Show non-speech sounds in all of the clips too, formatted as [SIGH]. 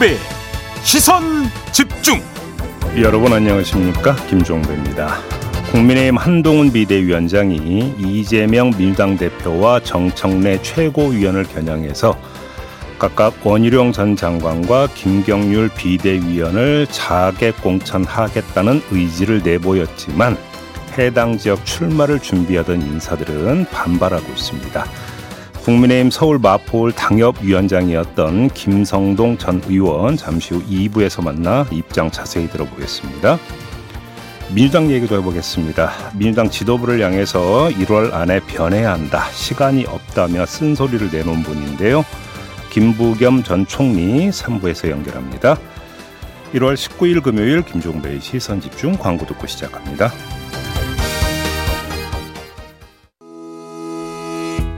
김종배 시선 집중 여러분 안녕하십니까 김종배입니다. 국민의힘 한동훈 비대위원장이 이재명 민주당 대표와 정청래 최고위원을 겨냥해서 각각 원희룡 전 장관과 김경률 비대위원을 자객 공천하겠다는 의지를 내보였지만 해당 지역 출마를 준비하던 인사들은 반발하고 있습니다. 국민의힘 서울 마포울 당협위원장이었던 김성동 전 의원 잠시 후 2부에서 만나 입장 자세히 들어보겠습니다. 민주당 얘기도 해보겠습니다. 민주당 지도부를 향해서 1월 안에 변해야 한다. 시간이 없다며 쓴소리를 내놓은 분인데요. 김부겸 전 총리 3부에서 연결합니다. 1월 19일 금요일 김종배의 시선 집중 광고 듣고 시작합니다.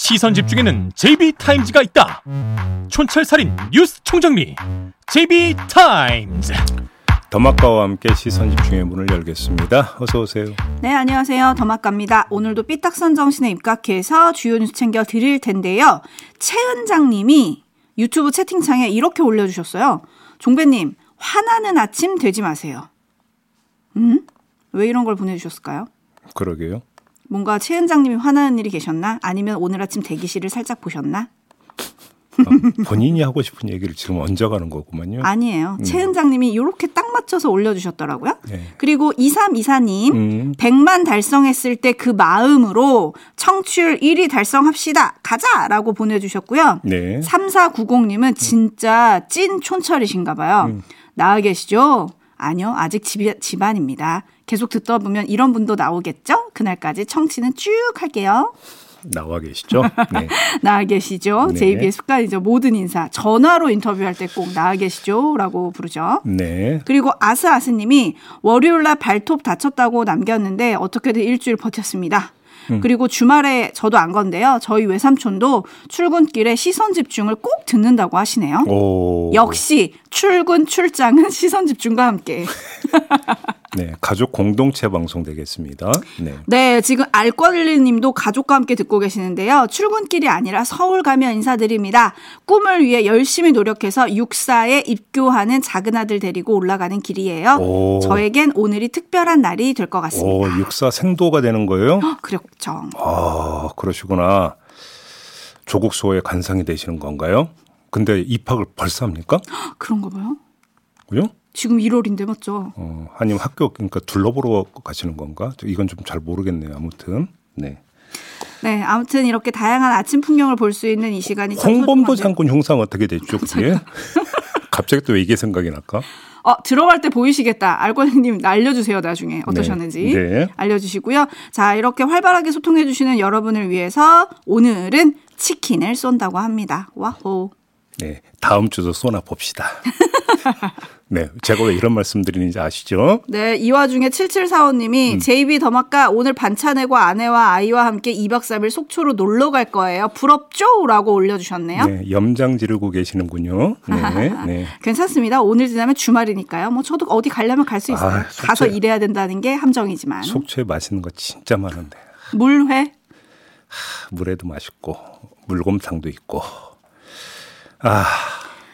시선 집중에는 JB타임즈가 있다 촌철살인 뉴스 총정리 JB타임즈 더마카와 함께 시선 집중의 문을 열겠습니다. 어서 오세요. 네, 안녕하세요. 더마카입니다. 오늘도 삐딱선 정신에 입각해서 주요 뉴스 챙겨 드릴 텐데요. 최은장 님이 유튜브 채팅창에 이렇게 올려주셨어요. 종배님, 화나는 아침 되지 마세요. 음? 왜 이런 걸 보내주셨을까요? 그러게요. 뭔가 최은장님이 화나는 일이 계셨나? 아니면 오늘 아침 대기실을 살짝 보셨나? 어, 본인이 하고 싶은 얘기를 지금 얹어가는 거구만요. 아니에요. 음. 최은장님이 이렇게 딱 맞춰서 올려주셨더라고요. 네. 그리고 2324님, 음. 100만 달성했을 때 그 마음으로 청취율 1위 달성합시다. 가자! 라고 보내주셨고요. 네. 3490님은 진짜 찐 촌철이신가 봐요. 음. 나와 계시죠? 아니요. 아직 집, 집안입니다. 계속 듣다 보면 이런 분도 나오겠죠? 그날까지 청취는 쭉 할게요. 나와 계시죠? 네. [LAUGHS] 나와 계시죠? 네. JB의 습관이죠. 모든 인사. 전화로 인터뷰할 때 꼭 나와 계시죠? 라고 부르죠. 네. 그리고 아스아스님이 월요일날 발톱 다쳤다고 남겼는데 어떻게든 일주일 버텼습니다. 음. 그리고 주말에 저도 안 건데요. 저희 외삼촌도 출근길에 시선 집중을 꼭 듣는다고 하시네요. 오. 역시 출근 출장은 [LAUGHS] 시선 집중과 함께. [LAUGHS] 네. 가족 공동체 방송 되겠습니다. 네. 네, 지금 알권리 님도 가족과 함께 듣고 계시는데요. 출근길이 아니라 서울 가면 인사드립니다. 꿈을 위해 열심히 노력해서 육사에 입교하는 작은 아들 데리고 올라가는 길이에요. 오. 저에겐 오늘이 특별한 날이 될 것 같습니다. 오, 육사 생도가 되는 거예요? 그렇죠. 아, 그러시구나. 조국 수호의 간상이 되시는 건가요? 근데 입학을 벌써 합니까? [GASPS] 그런가 봐요. 그죠? 지금 1월인데 맞죠? 어, 아니면 학교 그러니까 둘러보러 가시는 건가? 저 이건 좀 잘 모르겠네요. 아무튼. 네. 네, 아무튼 이렇게 다양한 아침 풍경을 볼 수 있는 이 시간이 참 홍범도. 장군 형상 어떻게 됐죠, 그게? [LAUGHS] 갑자기 또왜 이게 생각이 날까? 어, 들어갈 때 보이시겠다. 알권님 알려주세요, 나중에. 어떠셨는지. 네. 네. 알려주시고요. 자, 이렇게 활발하게 소통해주시는 여러분을 위해서 오늘은 치킨을 쏜다고 합니다. 와호. 네. 다음 주도 쏘나 봅시다. [LAUGHS] 네. 제가 왜 이런 말씀 드리는지 아시죠? 네, 이 와중에 7745님이 음. JB 더마까 오늘 반차 내고 아내와 아이와 함께 2박 3일 속초로 놀러 갈 거예요. 부럽죠? 라고 올려주셨네요. 네. 염장 지르고 계시는군요. 네. [LAUGHS] 네. 괜찮습니다. 오늘 지나면 주말이니까요. 뭐 저도 어디 가려면 갈 수 있어요. 아, 속죄. 가서 일해야 된다는 게 함정이지만. 속초에 맛있는 거 진짜 많은데. 물회? 물에도 맛있고 물곰탕도 있고. 아,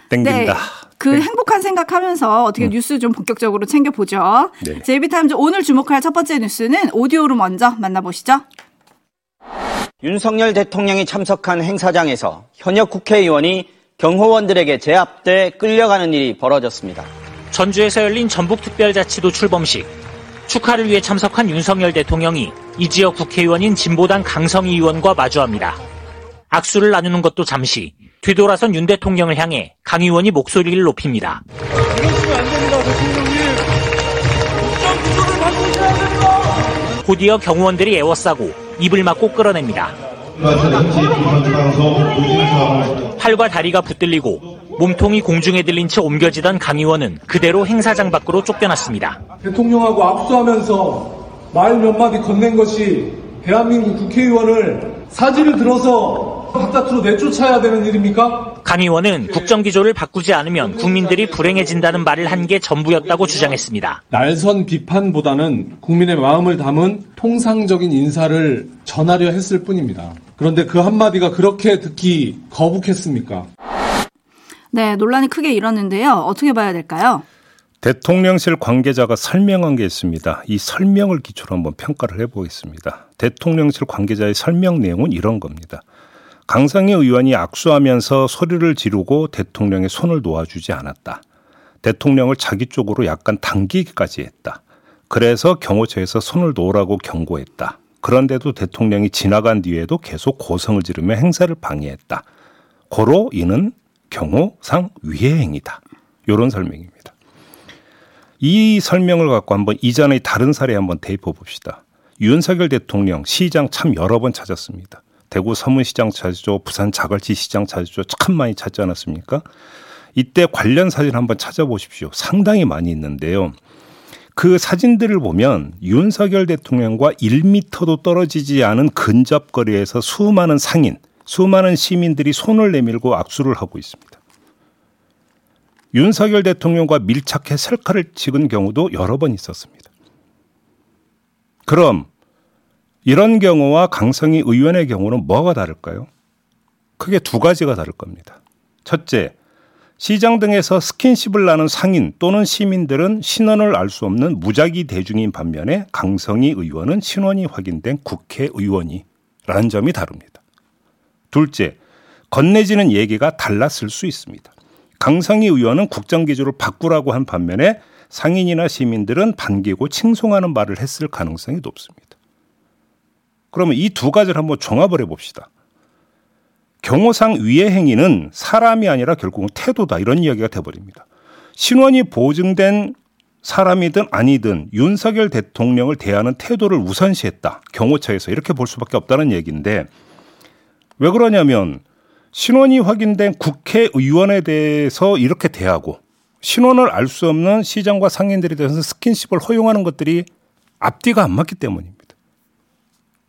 땡긴다. 네. 그 행복한 생각하면서 어떻게 뉴스 좀 본격적으로 챙겨보죠. 네. JB타임즈 오늘 주목할 첫 번째 뉴스는 오디오로 먼저 만나보시죠. 윤석열 대통령이 참석한 행사장에서 현역 국회의원이 경호원들에게 제압돼 끌려가는 일이 벌어졌습니다. 전주에서 열린 전북특별자치도 출범식. 축하를 위해 참석한 윤석열 대통령이 이 지역 국회의원인 진보당 강성희 의원과 마주합니다. 악수를 나누는 것도 잠시 뒤돌아선 윤 대통령을 향해 강 의원이 목소리를 높입니다. 곧이어 경호원들이 애워싸고 입을 막고 끌어냅니다. 팔과 다리가 붙들리고 몸통이 공중에 들린 채 옮겨지던 강 의원은 그대로 행사장 밖으로 쫓겨났습니다. 대통령하고 악수하면서 말 몇 마디 건넨 것이 대한민국 국회의원을 사지를 들어서 바깥으로 내쫓아야 되는 일입니까? 강 의원은 국정기조를 바꾸지 않으면 국민들이 불행해진다는 말을 한 게 전부였다고 주장했습니다. 날선 비판보다는 국민의 마음을 담은 통상적인 인사를 전하려 했을 뿐입니다. 그런데 그 한마디가 그렇게 듣기 거북했습니까? 네, 논란이 크게 일었는데요. 어떻게 봐야 될까요? 대통령실 관계자가 설명한 게 있습니다. 이 설명을 기초로 한번 평가를 해보겠습니다. 대통령실 관계자의 설명 내용은 이런 겁니다. 강상희 의원이 악수하면서 소리를 지르고 대통령의 손을 놓아주지 않았다. 대통령을 자기 쪽으로 약간 당기기까지 했다. 그래서 경호처에서 손을 놓으라고 경고했다. 그런데도 대통령이 지나간 뒤에도 계속 고성을 지르며 행사를 방해했다. 고로 이는 경호상 위해 행위다. 이런 설명입니다. 이 설명을 갖고 한번 이전의 다른 사례 한번 대입해 봅시다. 윤석열 대통령 시장 참 여러 번 찾았습니다. 대구 서문시장 찾았죠. 부산 자갈치 시장 찾았죠. 참 많이 찾지 않았습니까? 이때 관련 사진 한번 찾아보십시오. 상당히 많이 있는데요. 그 사진들을 보면 윤석열 대통령과 1미터도 떨어지지 않은 근접거리에서 수많은 상인, 수많은 시민들이 손을 내밀고 악수를 하고 있습니다. 윤석열 대통령과 밀착해 셀카를 찍은 경우도 여러 번 있었습니다. 그럼 이런 경우와 강성희 의원의 경우는 뭐가 다를까요? 크게 두 가지가 다를 겁니다. 첫째, 시장 등에서 스킨십을 나눈 상인 또는 시민들은 신원을 알 수 없는 무작위 대중인 반면에 강성희 의원은 신원이 확인된 국회의원이라는 점이 다릅니다. 둘째, 건네지는 얘기가 달랐을 수 있습니다. 강성희 의원은 국정 기조를 바꾸라고 한 반면에 상인이나 시민들은 반기고 칭송하는 말을 했을 가능성이 높습니다. 그러면 이 두 가지를 한번 종합을 해봅시다. 경호상 위의 행위는 사람이 아니라 결국은 태도다 이런 이야기가 돼버립니다. 신원이 보증된 사람이든 아니든 윤석열 대통령을 대하는 태도를 우선시했다. 경호처에서 이렇게 볼 수밖에 없다는 얘기인데 왜 그러냐면 신원이 확인된 국회의원에 대해서 이렇게 대하고 신원을 알 수 없는 시장과 상인들에 대해서 스킨십을 허용하는 것들이 앞뒤가 안 맞기 때문입니다.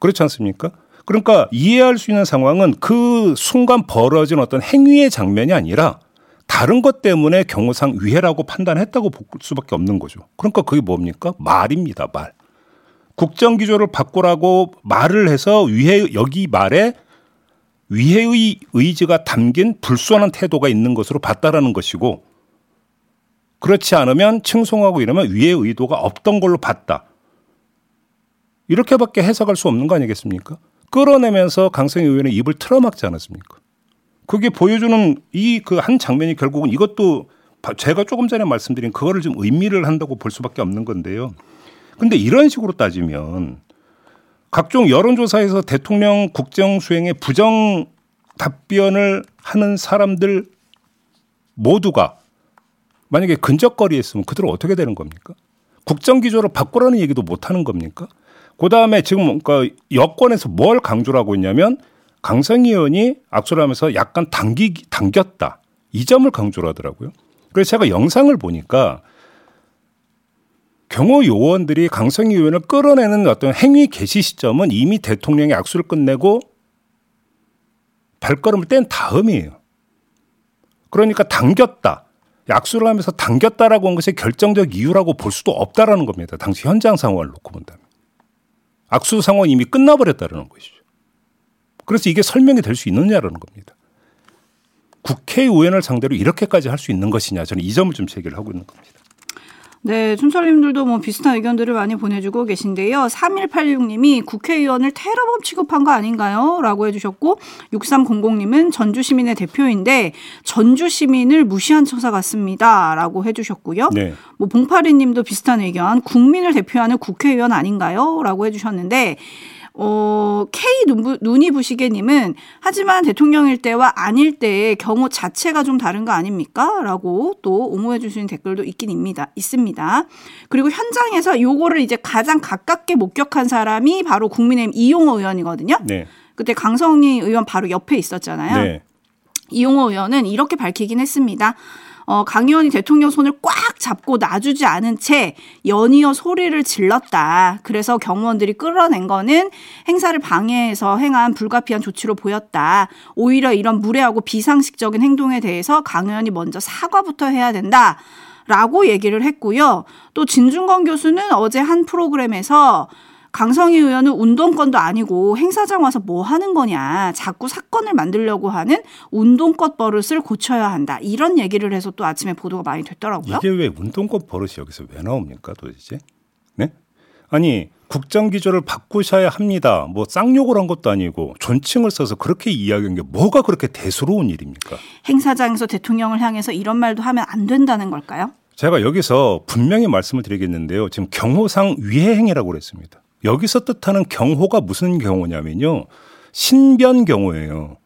그렇지 않습니까? 그러니까 이해할 수 있는 상황은 그 순간 벌어진 어떤 행위의 장면이 아니라 다른 것 때문에 경호상 위해라고 판단했다고 볼 수밖에 없는 거죠. 그러니까 그게 뭡니까? 말입니다, 말. 국정 기조를 바꾸라고 말을 해서 위해, 여기 말에 위해의 의지가 담긴 불순한 태도가 있는 것으로 봤다라는 것이고 그렇지 않으면 칭송하고 이러면 위해의 의도가 없던 걸로 봤다. 이렇게밖에 해석할 수 없는 거 아니겠습니까? 끌어내면서 강성희 의원의 입을 틀어막지 않았습니까? 그게 보여주는 이 그 한 장면이 결국은 이것도 제가 조금 전에 말씀드린 그거를 좀 의미를 한다고 볼 수밖에 없는 건데요. 근데 이런 식으로 따지면 각종 여론조사에서 대통령 국정 수행에 부정 답변을 하는 사람들 모두가 만약에 근접거리에 있으면 그들은 어떻게 되는 겁니까? 국정 기조를 바꾸라는 얘기도 못 하는 겁니까? 그 다음에 지금 그러니까 여권에서 뭘 강조를 하고 있냐면 강성희 의원이 악수를 하면서 약간 당기, 당겼다. 이 점을 강조를 하더라고요. 그래서 제가 영상을 보니까 경호 요원들이 강성희 의원을 끌어내는 어떤 행위 개시 시점은 이미 대통령이 악수를 끝내고 발걸음을 뗀 다음이에요. 그러니까 당겼다. 약수를 하면서 당겼다라고 한 것이 결정적 이유라고 볼 수도 없다라는 겁니다. 당시 현장 상황을 놓고 본다면. 악수 상황이 이미 끝나버렸다는 것이죠. 그래서 이게 설명이 될 수 있느냐라는 겁니다. 국회의원을 상대로 이렇게까지 할 수 있는 것이냐 저는 이 점을 좀 제기를 하고 있는 겁니다. 네, 춘철님들도 뭐 비슷한 의견들을 많이 보내주고 계신데요. 3186님이 국회의원을 테러범 취급한 거 아닌가요? 라고 해주셨고, 6300님은 전주시민의 대표인데, 전주시민을 무시한 처사 같습니다. 라고 해주셨고요. 네. 뭐, 봉파리님도 비슷한 의견, 국민을 대표하는 국회의원 아닌가요? 라고 해주셨는데, 어, K 눈부, 눈이 부시게님은 하지만 대통령일 때와 아닐 때의 경우 자체가 좀 다른 거 아닙니까? 라고 또 옹호해 주시는 댓글도 있긴 입니다. 있습니다. 그리고 현장에서 요거를 이제 가장 가깝게 목격한 사람이 바로 국민의힘 이용호 의원이거든요. 네. 그때 강성희 의원 바로 옆에 있었잖아요. 네. 이용호 의원은 이렇게 밝히긴 했습니다. 어, 강 의원이 대통령 손을 꽉 잡고 놔주지 않은 채 연이어 소리를 질렀다. 그래서 경호원들이 끌어낸 거는 행사를 방해해서 행한 불가피한 조치로 보였다. 오히려 이런 무례하고 비상식적인 행동에 대해서 강 의원이 먼저 사과부터 해야 된다. 라고 얘기를 했고요. 또 진중권 교수는 어제 한 프로그램에서 강성희 의원은 운동권도 아니고 행사장 와서 뭐 하는 거냐. 자꾸 사건을 만들려고 하는 운동권 버릇을 고쳐야 한다. 이런 얘기를 해서 또 아침에 보도가 많이 됐더라고요. 이게 왜 운동권 버릇이 여기서 왜 나옵니까 도대체? 네? 아니 국정 기조를 바꾸셔야 합니다. 뭐 쌍욕을 한 것도 아니고 존칭을 써서 그렇게 이야기한 게 뭐가 그렇게 대수로운 일입니까? 행사장에서 대통령을 향해서 이런 말도 하면 안 된다는 걸까요? 제가 여기서 분명히 말씀을 드리겠는데요. 지금 경호상 위해행위라고 그랬습니다. 여기서 뜻하는 경호가 무슨 경호냐면요. 신변 경호예요.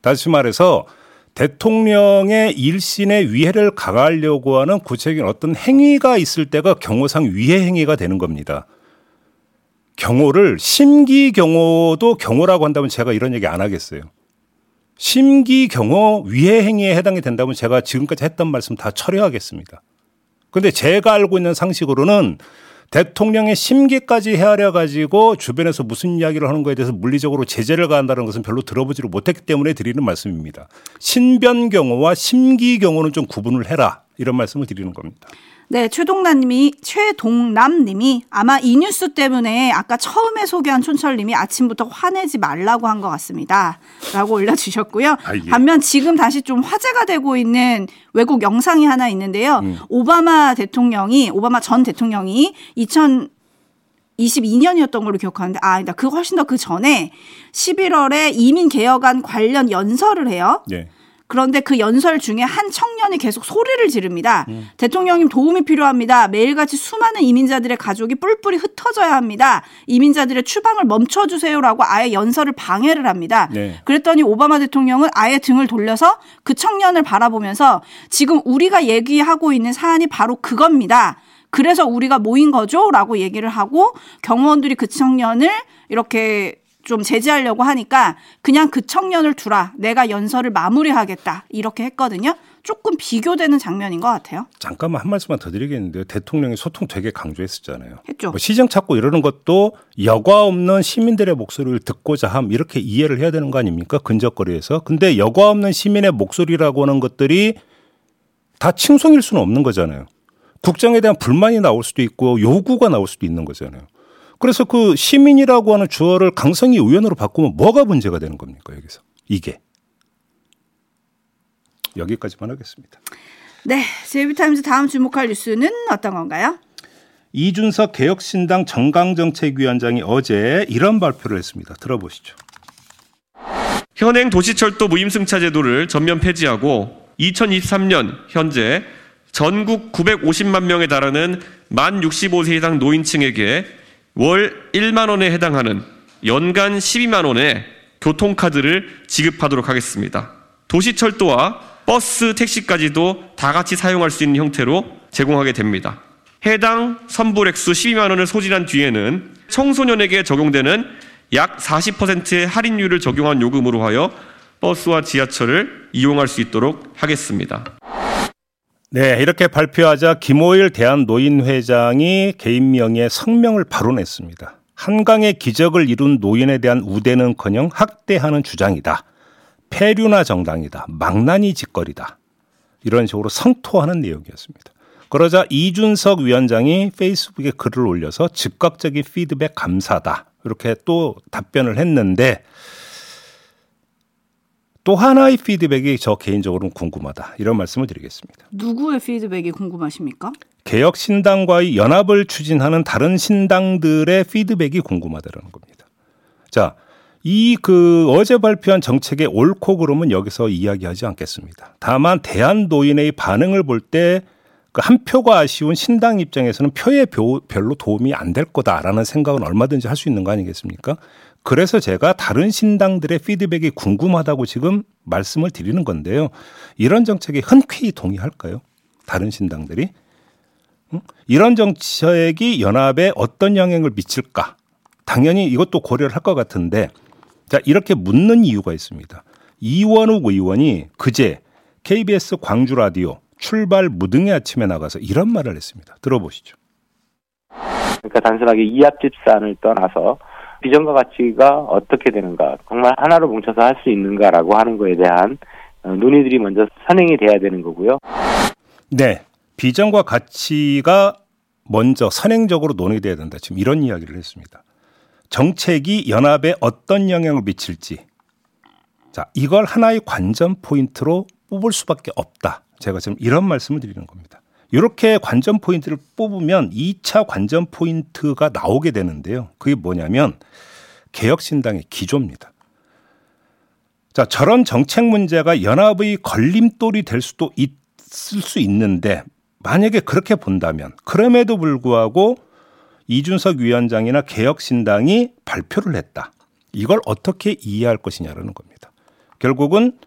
다시 말해서 대통령의 일신의 위해를 가하려고 하는 구체적인 어떤 행위가 있을 때가 경호상 위해 행위가 되는 겁니다. 경호를 심기 경호도 경호라고 한다면 제가 이런 얘기 안 하겠어요. 심기 경호 위해 행위에 해당이 된다면 제가 지금까지 했던 말씀 다 철회하겠습니다. 근데 제가 알고 있는 상식으로는 대통령의 심기까지 헤아려 가지고 주변에서 무슨 이야기를 하는 거에 대해서 물리적으로 제재를 가한다는 것은 별로 들어보지를 못했기 때문에 드리는 말씀입니다. 신변 경호와 심기 경호는 좀 구분을 해라 이런 말씀을 드리는 겁니다. 네, 최동남님이 최동남님이 아마 이 뉴스 때문에 아까 처음에 소개한 촌철님이 아침부터 화내지 말라고 한 것 같습니다.라고 올려주셨고요. 아, 예. 반면 지금 다시 좀 화제가 되고 있는 외국 영상이 하나 있는데요. 음. 오바마 대통령이 오바마 전 대통령이 2000 22년이었던 걸로 기억하는데 아, 아니다. 그 훨씬 더 그 전에 11월에 이민 개혁안 관련 연설을 해요. 네. 그런데 그 연설 중에 한 청년이 계속 소리를 지릅니다. 음. 대통령님 도움이 필요합니다. 매일같이 수많은 이민자들의 가족이 뿔뿔이 흩어져야 합니다. 이민자들의 추방을 멈춰주세요라고 아예 연설을 방해를 합니다. 네. 그랬더니 오바마 대통령은 아예 등을 돌려서 그 청년을 바라보면서 지금 우리가 얘기하고 있는 사안이 바로 그겁니다. 그래서 우리가 모인 거죠? 라고 얘기를 하고 경호원들이 그 청년을 이렇게 좀 제지하려고 하니까 그냥 그 청년을 두라. 내가 연설을 마무리하겠다. 이렇게 했거든요. 조금 비교되는 장면인 것 같아요. 잠깐만 한 말씀만 더 드리겠는데요. 대통령이 소통 되게 강조했었잖아요. 했죠. 뭐 시정 찾고 이러는 것도 여과 없는 시민들의 목소리를 듣고자 함 이렇게 이해를 해야 되는 거 아닙니까? 근접거리에서. 근데 여과 없는 시민의 목소리라고 하는 것들이 다 칭송일 수는 없는 거잖아요. 국정에 대한 불만이 나올 수도 있고 요구가 나올 수도 있는 거잖아요. 그래서 그 시민이라고 하는 주어를 강성희 의원으로 바꾸면 뭐가 문제가 되는 겁니까 여기서 이게 여기까지만 하겠습니다. 네. 제이비타임즈 다음 주목할 뉴스는 어떤 건가요? 이준석 개혁신당 정강정책위원장이 어제 이런 발표를 했습니다. 들어보시죠. 현행 도시철도 무임승차 제도를 전면 폐지하고 2023년 현재 전국 950만 명에 달하는 만 65세 이상 노인층에게 월 1만 원에 해당하는 연간 12만 원의 교통카드를 지급하도록 하겠습니다. 도시철도와 버스, 택시까지도 다 같이 사용할 수 있는 형태로 제공하게 됩니다. 해당 선불액수 12만 원을 소진한 뒤에는 청소년에게 적용되는 약 40%의 할인율을 적용한 요금으로 하여 버스와 지하철을 이용할 수 있도록 하겠습니다. 네, 이렇게 발표하자 김호일 대한노인회장이 개인 명의의 성명을 발언했습니다. 한강의 기적을 이룬 노인에 대한 우대는커녕 학대하는 주장이다. 폐류나 정당이다. 망나니 짓거리다. 이런 식으로 성토하는 내용이었습니다. 그러자 이준석 위원장이 페이스북에 글을 올려서 즉각적인 피드백 감사다. 이렇게 또 답변을 했는데 또 하나의 피드백이 저 개인적으로는 궁금하다. 이런 말씀을 드리겠습니다. 누구의 피드백이 궁금하십니까? 개혁 신당과의 연합을 추진하는 다른 신당들의 피드백이 궁금하다는 겁니다. 자, 이 그 어제 발표한 정책의 옳고 그름은 여기서 이야기하지 않겠습니다. 다만 대한 노인의 반응을 볼때그 한 표가 아쉬운 신당 입장에서는 표에 별로 도움이 안 될 거다라는 생각은 얼마든지 할 수 있는 거 아니겠습니까? 그래서 제가 다른 신당들의 피드백이 궁금하다고 지금 말씀을 드리는 건데요. 이런 정책에 흔쾌히 동의할까요? 다른 신당들이? 응? 이런 정책이 연합에 어떤 영향을 미칠까? 당연히 이것도 고려를 할 것 같은데, 자, 이렇게 묻는 이유가 있습니다. 이원욱 의원이 그제 KBS 광주 라디오 출발 무등의 아침에 나가서 이런 말을 했습니다. 들어보시죠. 그러니까 단순하게 이합 집산을 떠나서 비전과 가치가 어떻게 되는가, 정말 하나로 뭉쳐서 할 수 있는가라고 하는 거에 대한 어, 논의들이 먼저 선행이 돼야 되는 거고요. 네. 비전과 가치가 먼저 선행적으로 논의돼야 된다. 지금 이런 이야기를 했습니다. 정책이 연합에 어떤 영향을 미칠지. 자, 이걸 하나의 관전 포인트로 뽑을 수밖에 없다. 제가 지금 이런 말씀을 드리는 겁니다. 이렇게 관전 포인트를 뽑으면 2차 관전 포인트가 나오게 되는데요. 그게 뭐냐면 개혁신당의 기조입니다. 자, 저런 정책 문제가 연합의 걸림돌이 될 수도 있을 수 있는데 만약에 그렇게 본다면 그럼에도 불구하고 이준석 위원장이나 개혁신당이 발표를 했다. 이걸 어떻게 이해할 것이냐라는 겁니다. 결국은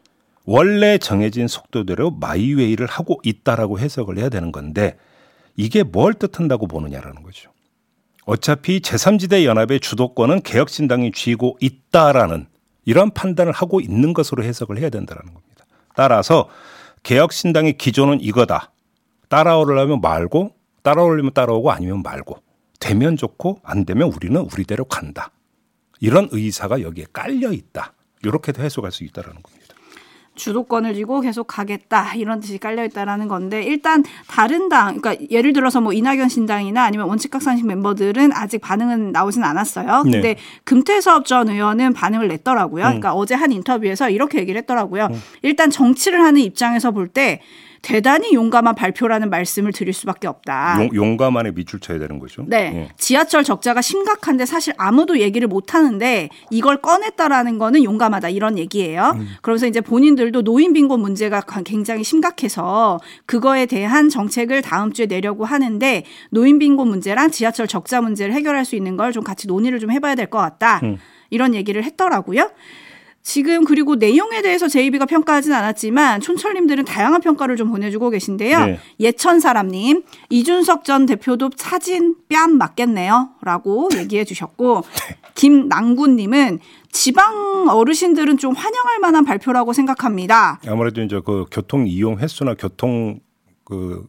원래 정해진 속도대로 마이웨이를 하고 있다라고 해석을 해야 되는 건데 이게 뭘 뜻한다고 보느냐라는 거죠. 어차피 제3지대 연합의 주도권은 개혁신당이 쥐고 있다라는 이런 판단을 하고 있는 것으로 해석을 해야 된다는 겁니다. 따라서 개혁신당의 기조는 이거다. 따라오려면 말고 따라오려면 따라오고 아니면 말고 되면 좋고 안 되면 우리는 우리대로 간다. 이런 의사가 여기에 깔려 있다. 이렇게도 해석할 수 있다라는 겁니다. 주도권을 쥐고 계속 가겠다 이런 뜻이 깔려 있다라는 건데 일단 다른 당 그러니까 예를 들어서 뭐 이낙연 신당이나 아니면 원칙각산식 멤버들은 아직 반응은 나오진 않았어요. 근데 네. 금태섭 전 의원은 반응을 냈더라고요. 음. 그러니까 어제 한 인터뷰에서 이렇게 얘기를 했더라고요. 일단 정치를 하는 입장에서 볼때 대단히 용감한 발표라는 말씀을 드릴 수밖에 없다. 용, 용감한에 밑줄 쳐야 되는 거죠. 네. 예. 지하철 적자가 심각한데 사실 아무도 얘기를 못 하는데 이걸 꺼냈다라는 거는 용감하다 이런 얘기예요. 음. 그러면서 이제 본인들도 노인 빈곤 문제가 굉장히 심각해서 그거에 대한 정책을 다음 주에 내려고 하는데 노인 빈곤 문제랑 지하철 적자 문제를 해결할 수 있는 걸 좀 같이 논의를 좀 해봐야 될 것 같다. 음. 이런 얘기를 했더라고요. 지금 그리고 내용에 대해서 제이비가 평가하진 않았지만 촌철님들은 다양한 평가를 좀 보내주고 계신데요. 네. 예천 사람님 이준석 전 대표도 사진 뺨 맞겠네요라고 얘기해 주셨고 [LAUGHS] 김낭구님은 지방 어르신들은 좀 환영할 만한 발표라고 생각합니다. 아무래도 이제 그 교통 이용 횟수나 교통 그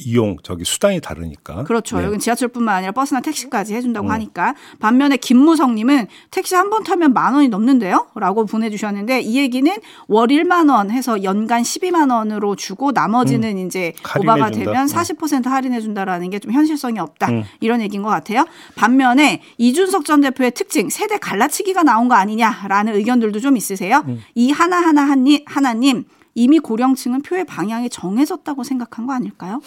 이용 저기 수단이 다르니까. 그렇죠. 네. 여긴 지하철뿐만 아니라 버스나 택시까지 해준다고 음. 하니까. 반면에 김무성님은 택시 한 번 타면 만 원이 넘는데요? 라고 보내주셨는데 이 얘기는 월 1만 원 해서 연간 12만 원으로 주고 나머지는 이제 음. 할인해 오바가 준다. 되면 음. 40% 할인해준다라는 게 좀 현실성이 없다. 음. 이런 얘기인 것 같아요. 반면에 이준석 전 대표의 특징, 세대 갈라치기가 나온 거 아니냐라는 의견들도 좀 있으세요. 음. 이 하나 하나 한니- 하나님, 이미 고령층은 표의 방향이 정해졌다고 생각한 거 아닐까요?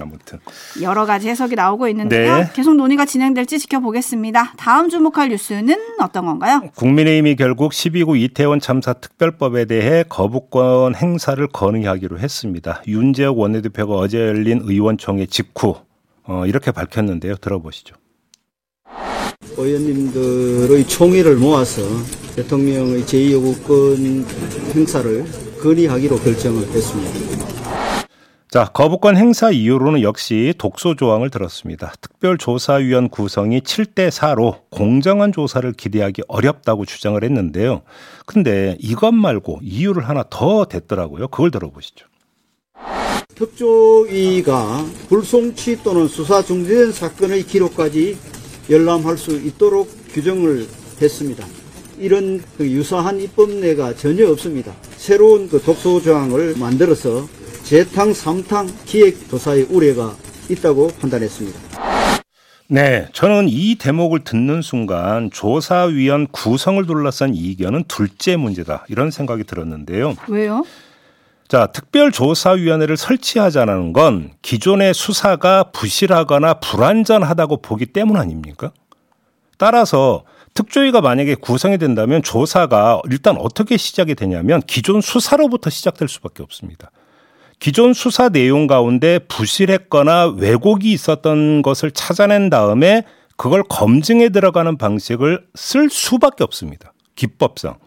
아무튼 여러 가지 해석이 나오고 있는데요. 네. 계속 논의가 진행될지 지켜보겠습니다. 다음 주목할 뉴스는 어떤 건가요? 국민의힘이 결국 12구 이태원 참사 특별법에 대해 거부권 행사를 건의하기로 했습니다. 윤재욱 원내대표가 어제 열린 의원총회 직후 어, 이렇게 밝혔는데요. 들어보시죠. 의원님들의 총의를 모아서 대통령의 제2요구권 행사를 건의하기로 결정을 했습니다. 자, 거부권 행사 이유로는 역시 독소 조항을 들었습니다. 특별조사위원 구성이 7대 4로 공정한 조사를 기대하기 어렵다고 주장을 했는데요. 근데 이것 말고 이유를 하나 더 댔더라고요. 그걸 들어보시죠. 특조위가 불송치 또는 수사 중지된 사건의 기록까지 열람할 수 있도록 규정을 했습니다. 이런 그 유사한 입법례가 전혀 없습니다. 새로운 그 독소 조항을 만들어서 재탕, 삼탕, 기획 조사의 우려가 있다고 판단했습니다. 네, 저는 이 대목을 듣는 순간 조사위원 구성을 둘러싼 이견은 둘째 문제다. 이런 생각이 들었는데요. 왜요? 자, 특별조사위원회를 설치하자는 건 기존의 수사가 부실하거나 불완전하다고 보기 때문 아닙니까? 따라서 특조위가 만약에 구성이 된다면 조사가 일단 어떻게 시작이 되냐면 기존 수사로부터 시작될 수밖에 없습니다. 기존 수사 내용 가운데 부실했거나 왜곡이 있었던 것을 찾아낸 다음에 그걸 검증에 들어가는 방식을 쓸 수밖에 없습니다. 기법상.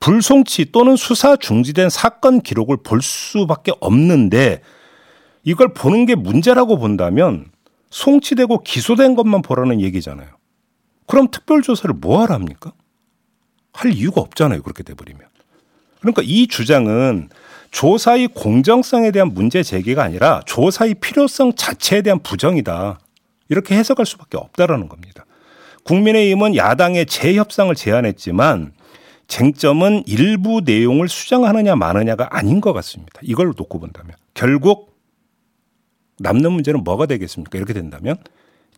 불송치 또는 수사 중지된 사건 기록을 볼 수밖에 없는데 이걸 보는 게 문제라고 본다면 송치되고 기소된 것만 보라는 얘기잖아요. 그럼 특별조사를 뭐 하랍니까? 할 이유가 없잖아요. 그렇게 돼버리면. 그러니까 이 주장은 조사의 공정성에 대한 문제 제기가 아니라 조사의 필요성 자체에 대한 부정이다. 이렇게 해석할 수밖에 없다라는 겁니다. 국민의힘은 야당의 재협상을 제안했지만 쟁점은 일부 내용을 수정하느냐 마느냐가 아닌 것 같습니다. 이걸 놓고 본다면 결국 남는 문제는 뭐가 되겠습니까? 이렇게 된다면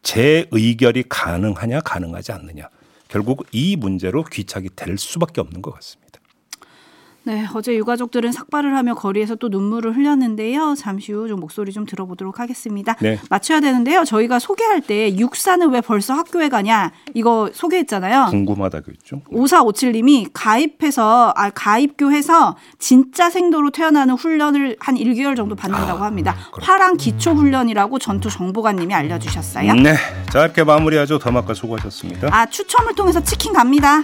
재의결이 가능하냐 가능하지 않느냐 결국 이 문제로 귀착이 될 수밖에 없는 것 같습니다. 네, 어제 유가족들은 삭발을 하며 거리에서 또 눈물을 흘렸는데요. 잠시 후 좀 목소리 좀 들어보도록 하겠습니다. 네. 맞춰야 되는데요. 저희가 소개할 때 육사는 왜 벌써 학교에 가냐 이거 소개했잖아요. 궁금하다고 했죠. 5457님이 가입해서 아 가입교해서 진짜 생도로 태어나는 훈련을 한 1개월 정도 받는다고 합니다. 화랑 기초 훈련이라고 전투 정보관님이 알려주셨어요. 네, 자 이렇게 마무리하죠. 더마카 수고하셨습니다. 아 추첨을 통해서 치킨 갑니다.